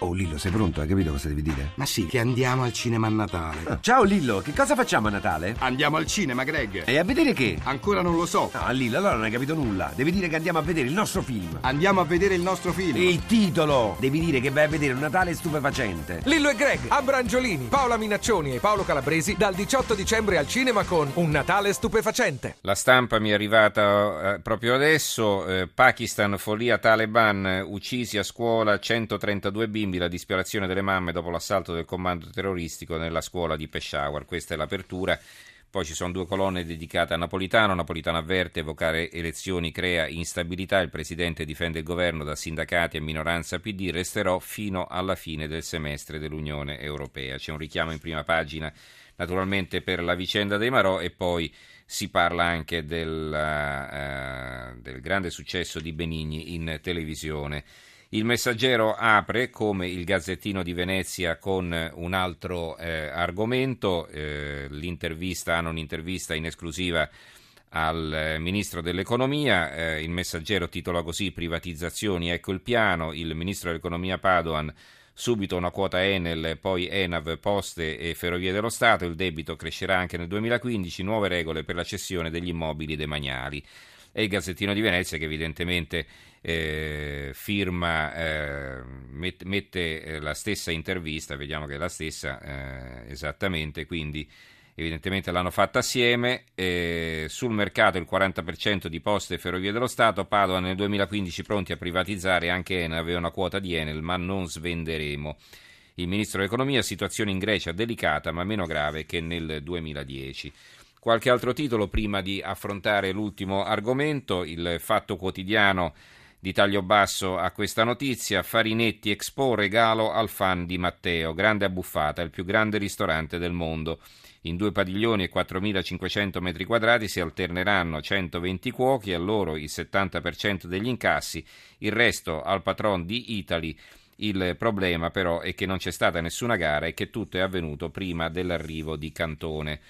Oh Lillo, sei pronto? Hai capito cosa devi dire? Ma sì, che andiamo al cinema a Natale. Ah, ciao Lillo, che cosa facciamo a Natale? Andiamo al cinema, Greg. E a vedere che? Ancora non lo so. No, Lillo, allora non hai capito nulla. Devi dire che andiamo a vedere il nostro film. Andiamo a vedere il nostro film. Il titolo! Devi dire che vai a vedere un Natale stupefacente. Lillo e Greg, Abrangiolini, Paola Minaccioni e Paolo Calabresi dal 18 dicembre al cinema con Un Natale stupefacente. La stampa mi è arrivata eh, proprio adesso. Eh, Pakistan, follia Taliban, uccisi a scuola 132 bimbi, la disperazione delle mamme dopo l'assalto del comando terroristico nella scuola di Peshawar. Questa è l'apertura. Poi ci sono due colonne dedicate a Napolitano. Napolitano avverte evocare elezioni crea instabilità. Il presidente difende il governo da sindacati e minoranza PD. Resterò fino alla fine del semestre dell'Unione Europea. C'è un richiamo in prima pagina naturalmente per la vicenda dei Marò e poi si parla anche del, uh, del grande successo di Benigni in televisione. Il messaggero apre come il Gazzettino di Venezia con un altro eh, argomento, eh, l'intervista, hanno un'intervista in esclusiva al eh, ministro dell'economia, eh, il messaggero titola così privatizzazioni, ecco il piano, il ministro dell'economia Padoan subito una quota Enel, poi Enav, Poste e Ferrovie dello Stato, il debito crescerà anche nel 2015, nuove regole per la cessione degli immobili demaniali e il Gazzettino di Venezia che evidentemente eh, firma, eh, met, mette eh, la stessa intervista, vediamo che è la stessa eh, esattamente, quindi evidentemente l'hanno fatta assieme. Eh, sul mercato il 40% di poste e ferrovie dello Stato, Padova nel 2015 pronti a privatizzare, anche Enel aveva una quota di Enel, ma non svenderemo. Il ministro dell'economia, situazione in Grecia delicata ma meno grave che nel 2010. Qualche altro titolo prima di affrontare l'ultimo argomento, il fatto quotidiano di taglio basso a questa notizia, Farinetti Expo regalo al fan di Matteo, grande abbuffata, il più grande ristorante del mondo. In due padiglioni e 4.500 metri quadrati si alterneranno 120 cuochi, a loro il 70% degli incassi, il resto al patron di Italy. Il problema però è che non c'è stata nessuna gara e che tutto è avvenuto prima dell'arrivo di Cantone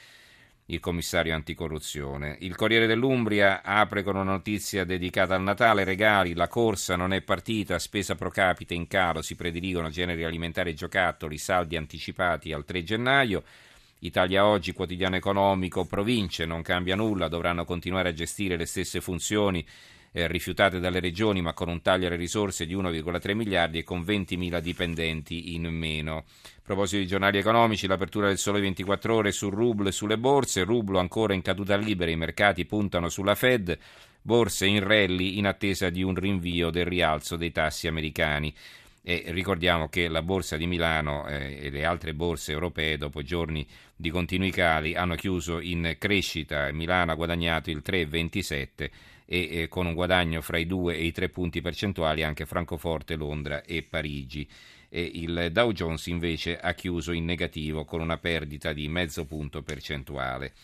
il commissario anticorruzione. Il Corriere dell'Umbria apre con una notizia dedicata al Natale, regali, la corsa non è partita, spesa pro capite in calo, si prediligono generi alimentari e giocattoli, saldi anticipati al 3 gennaio. Italia Oggi, quotidiano economico, province, non cambia nulla, dovranno continuare a gestire le stesse funzioni eh, rifiutate dalle regioni ma con un taglio alle risorse di 1,3 miliardi e con 20.000 dipendenti in meno. A proposito di giornali economici, l'apertura del sole 24 ore sul rublo e sulle borse, rublo ancora in caduta libera, i mercati puntano sulla Fed, borse in rally in attesa di un rinvio del rialzo dei tassi americani. E ricordiamo che la borsa di Milano eh, e le altre borse europee, dopo giorni di continui cali, hanno chiuso in crescita. Milano ha guadagnato il 3,27 e eh, con un guadagno fra i 2 e i 3 punti percentuali anche Francoforte, Londra e Parigi. E il Dow Jones invece ha chiuso in negativo con una perdita di mezzo punto percentuale.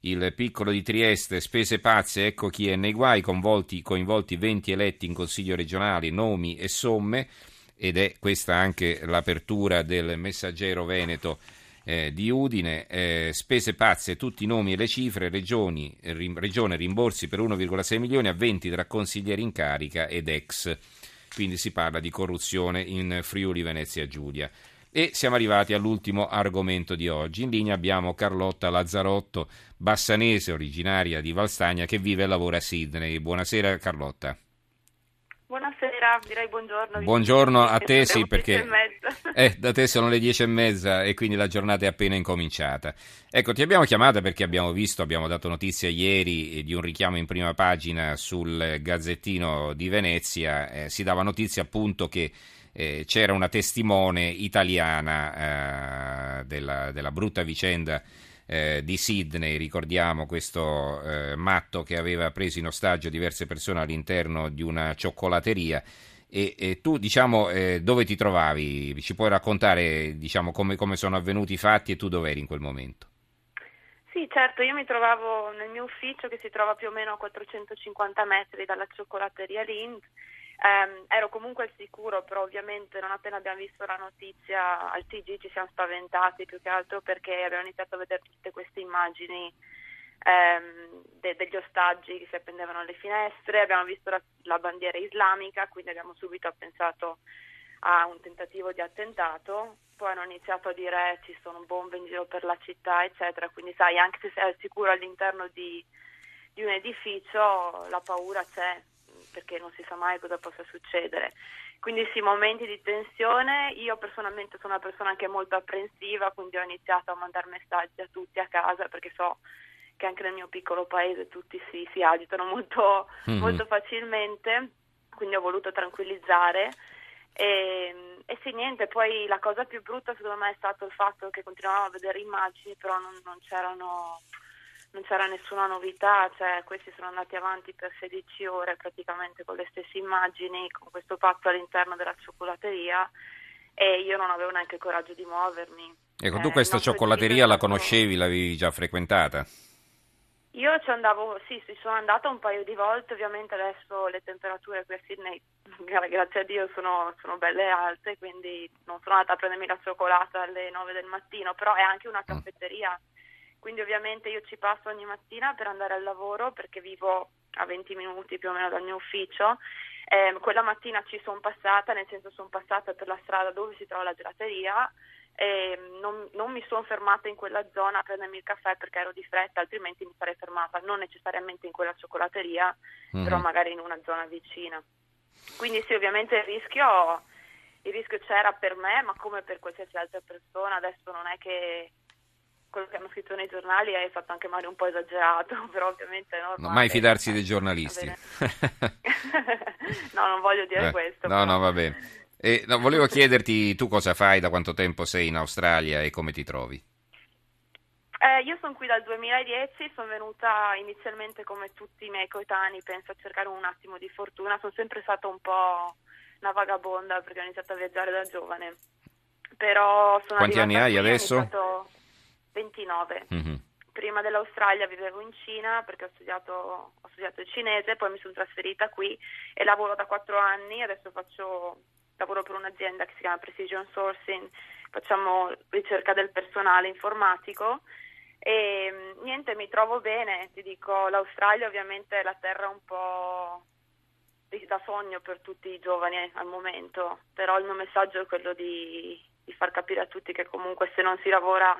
Il piccolo di Trieste, spese pazze, ecco chi è nei guai, coinvolti, coinvolti 20 eletti in consiglio regionale, nomi e somme, ed è questa anche l'apertura del messaggero Veneto eh, di Udine, eh, spese pazze, tutti i nomi e le cifre, regioni, rim, regione rimborsi per 1,6 milioni a 20 tra consiglieri in carica ed ex. Quindi si parla di corruzione in Friuli Venezia Giulia. E siamo arrivati all'ultimo argomento di oggi. In linea abbiamo Carlotta Lazzarotto, bassanese originaria di Valstagna che vive e lavora a Sydney. Buonasera Carlotta. Buonasera, direi buongiorno. Buongiorno a te, sì, perché eh, da te sono le dieci e mezza e quindi la giornata è appena incominciata. Ecco, ti abbiamo chiamata perché abbiamo visto, abbiamo dato notizia ieri di un richiamo in prima pagina sul Gazzettino di Venezia, eh, si dava notizia appunto che eh, c'era una testimone italiana eh, della, della brutta vicenda eh, di Sydney, ricordiamo questo eh, matto che aveva preso in ostaggio diverse persone all'interno di una cioccolateria. E, e tu, diciamo, eh, dove ti trovavi? Ci puoi raccontare, diciamo, come, come sono avvenuti i fatti e tu dove eri in quel momento? Sì, certo, io mi trovavo nel mio ufficio che si trova più o meno a 450 metri dalla cioccolateria Lind Um, ero comunque al sicuro, però ovviamente non appena abbiamo visto la notizia al TG ci siamo spaventati più che altro perché abbiamo iniziato a vedere tutte queste immagini um, de- degli ostaggi che si appendevano alle finestre, abbiamo visto la, la bandiera islamica, quindi abbiamo subito pensato a un tentativo di attentato, poi hanno iniziato a dire ci sono bombe in giro per la città, eccetera, quindi sai, anche se sei al sicuro all'interno di, di un edificio, la paura c'è, perché non si sa mai cosa possa succedere. Quindi sì, momenti di tensione, io personalmente sono una persona anche molto apprensiva, quindi ho iniziato a mandare messaggi a tutti a casa perché so che anche nel mio piccolo paese tutti si, si agitano molto, mm-hmm. molto facilmente, quindi ho voluto tranquillizzare. E, e sì, niente, poi la cosa più brutta secondo me è stato il fatto che continuavamo a vedere immagini, però non, non c'erano non c'era nessuna novità, cioè questi sono andati avanti per 16 ore praticamente con le stesse immagini, con questo patto all'interno della cioccolateria e io non avevo neanche il coraggio di muovermi. Ecco, tu eh, questa cioccolateria la conoscevi, l'avevi già frequentata? Io ci andavo, sì, ci sono andata un paio di volte, ovviamente adesso le temperature qui a Sydney, grazie a Dio, sono, sono belle alte, quindi non sono andata a prendermi la cioccolata alle 9 del mattino, però è anche una mm. caffetteria. Mm quindi ovviamente io ci passo ogni mattina per andare al lavoro perché vivo a 20 minuti più o meno dal mio ufficio. Eh, quella mattina ci sono passata, nel senso sono passata per la strada dove si trova la gelateria e non, non mi sono fermata in quella zona a prendermi il caffè perché ero di fretta, altrimenti mi sarei fermata non necessariamente in quella cioccolateria, mm-hmm. però magari in una zona vicina. Quindi sì, ovviamente il rischio, il rischio c'era per me, ma come per qualsiasi altra persona, adesso non è che quello che hanno scritto nei giornali è fatto anche magari un po' esagerato, però ovviamente è normale. Non mai fidarsi dei giornalisti. no, non voglio dire eh, questo. No, però. no, va bene. E, no, volevo chiederti tu cosa fai, da quanto tempo sei in Australia e come ti trovi? Eh, io sono qui dal 2010, sono venuta inizialmente come tutti i miei coetanei, penso a cercare un attimo di fortuna, sono sempre stata un po' una vagabonda perché ho iniziato a viaggiare da giovane. Però sono Quanti anni hai adesso? Iniziato 29. Mm-hmm. Prima dell'Australia vivevo in Cina perché ho studiato, ho studiato il cinese, poi mi sono trasferita qui e lavoro da quattro anni, adesso faccio, lavoro per un'azienda che si chiama Precision Sourcing, facciamo ricerca del personale informatico e mm, niente, mi trovo bene, ti dico, l'Australia ovviamente è la terra un po' da sogno per tutti i giovani al momento, però il mio messaggio è quello di, di far capire a tutti che comunque se non si lavora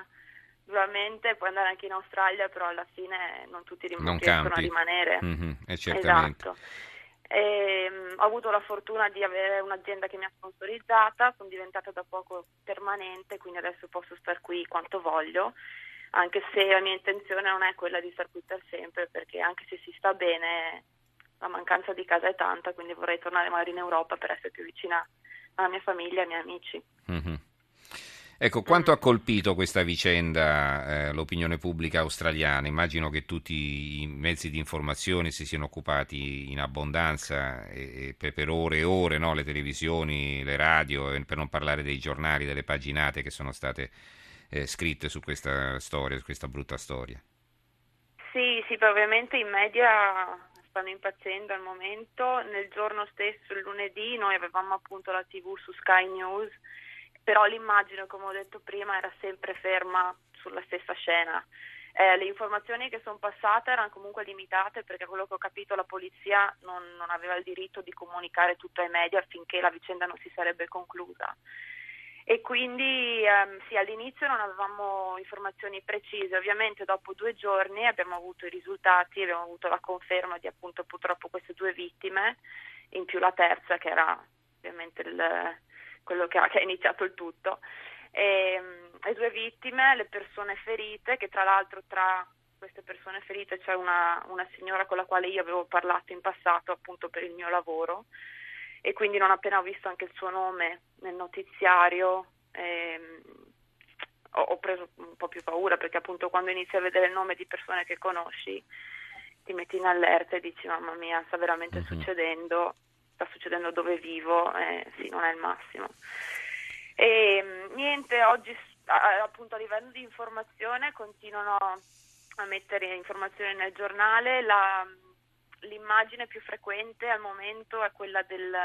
Sicuramente puoi andare anche in Australia, però alla fine non tutti rim- non riescono campi. a rimanere. Mm-hmm, esatto. E, um, ho avuto la fortuna di avere un'azienda che mi ha sponsorizzata, sono diventata da poco permanente, quindi adesso posso stare qui quanto voglio, anche se la mia intenzione non è quella di stare qui per sempre, perché anche se si sta bene la mancanza di casa è tanta, quindi vorrei tornare magari in Europa per essere più vicina alla mia famiglia e ai miei amici. Mm-hmm. Ecco, quanto ha colpito questa vicenda eh, l'opinione pubblica australiana? Immagino che tutti i mezzi di informazione si siano occupati in abbondanza e, e per, ore e ore, no? le televisioni, le radio, per non parlare dei giornali, delle paginate che sono state eh, scritte su questa storia, su questa brutta storia. Sì, sì, ovviamente i media stanno impazzendo al momento. Nel giorno stesso, il lunedì, noi avevamo appunto la TV su Sky News però l'immagine, come ho detto prima, era sempre ferma sulla stessa scena. Eh, le informazioni che sono passate erano comunque limitate perché quello che ho capito la polizia non, non aveva il diritto di comunicare tutto ai media finché la vicenda non si sarebbe conclusa. E quindi ehm, sì, all'inizio non avevamo informazioni precise, ovviamente dopo due giorni abbiamo avuto i risultati, abbiamo avuto la conferma di appunto purtroppo queste due vittime, in più la terza che era ovviamente il, quello che ha, che ha iniziato il tutto. E, le due vittime, le persone ferite, che tra l'altro tra queste persone ferite c'è una, una, signora con la quale io avevo parlato in passato appunto per il mio lavoro e quindi non appena ho visto anche il suo nome nel notiziario ehm, ho, ho, preso un po' più paura perché appunto quando inizi a vedere il nome di persone che conosci ti metti in allerta e dici mamma mia sta veramente mm-hmm. succedendo sta succedendo dove vivo, eh, sì, non è il massimo. E niente, oggi appunto a livello di informazione continuano a mettere informazioni nel giornale, la, l'immagine più frequente al momento è quella del,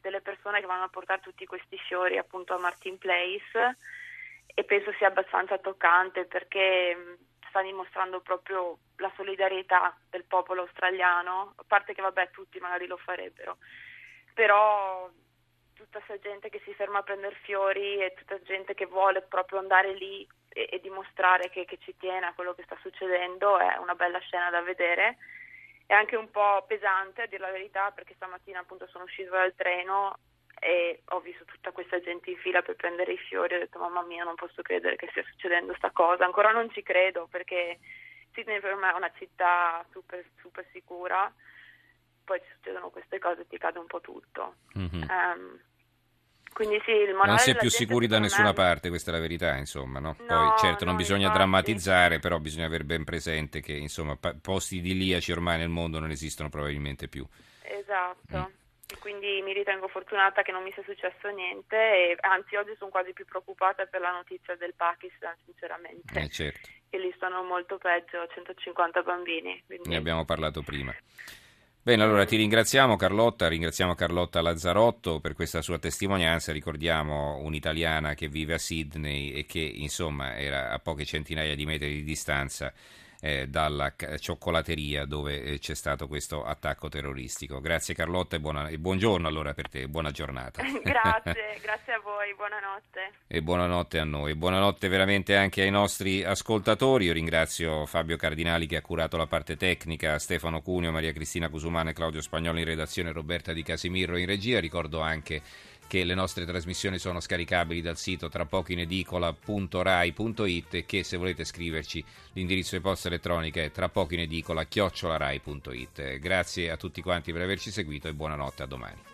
delle persone che vanno a portare tutti questi fiori appunto a Martin Place e penso sia abbastanza toccante perché sta dimostrando proprio la solidarietà del popolo australiano, a parte che vabbè tutti magari lo farebbero, però tutta questa gente che si ferma a prendere fiori e tutta gente che vuole proprio andare lì e, e dimostrare che, che ci tiene a quello che sta succedendo è una bella scena da vedere. È anche un po' pesante a dire la verità perché stamattina appunto sono uscito dal treno e ho visto tutta questa gente in fila per prendere i fiori ho detto mamma mia non posso credere che stia succedendo sta cosa, ancora non ci credo perché Sydney per me è una città super, super sicura, poi ci succedono queste cose e ti cade un po' tutto. Mhm. Ehm, quindi sì, il Non si è più sicuri da nessuna me- parte, questa è la verità, insomma, no? No, Poi certo non no, bisogna infatti. drammatizzare, però bisogna avere ben presente che, insomma, posti idilliaci ormai nel mondo non esistono probabilmente più. Esatto. Mm. E quindi mi ritengo fortunata che non mi sia successo niente e anzi oggi sono quasi più preoccupata per la notizia del Pakistan, sinceramente, Eh, certo, che lì stanno molto peggio, 150 bambini. Quindi... ne abbiamo parlato prima. Bene, allora ti ringraziamo Carlotta, ringraziamo Carlotta Lazzarotto per questa sua testimonianza, ricordiamo un'italiana che vive a Sydney e che insomma era a poche centinaia di metri di distanza eh, dalla cioccolateria dove eh, c'è stato questo attacco terroristico. Grazie Carlotta e, buona- e buongiorno allora per te, buona giornata. grazie, grazie a voi, buonanotte. E buonanotte a noi, buonanotte veramente anche ai nostri ascoltatori. Io ringrazio Fabio Cardinali che ha curato la parte tecnica, Stefano Cuneo, Maria Cristina Cusumane Claudio Spagnolo in redazione, Roberta Di Casimiro in regia. Ricordo anche che le nostre trasmissioni sono scaricabili dal sito tra poco in edicola.rai.it e che se volete scriverci l'indirizzo di posta elettronica è tra poco in edicola chiocciolarai.it. Grazie a tutti quanti per averci seguito e buonanotte a domani.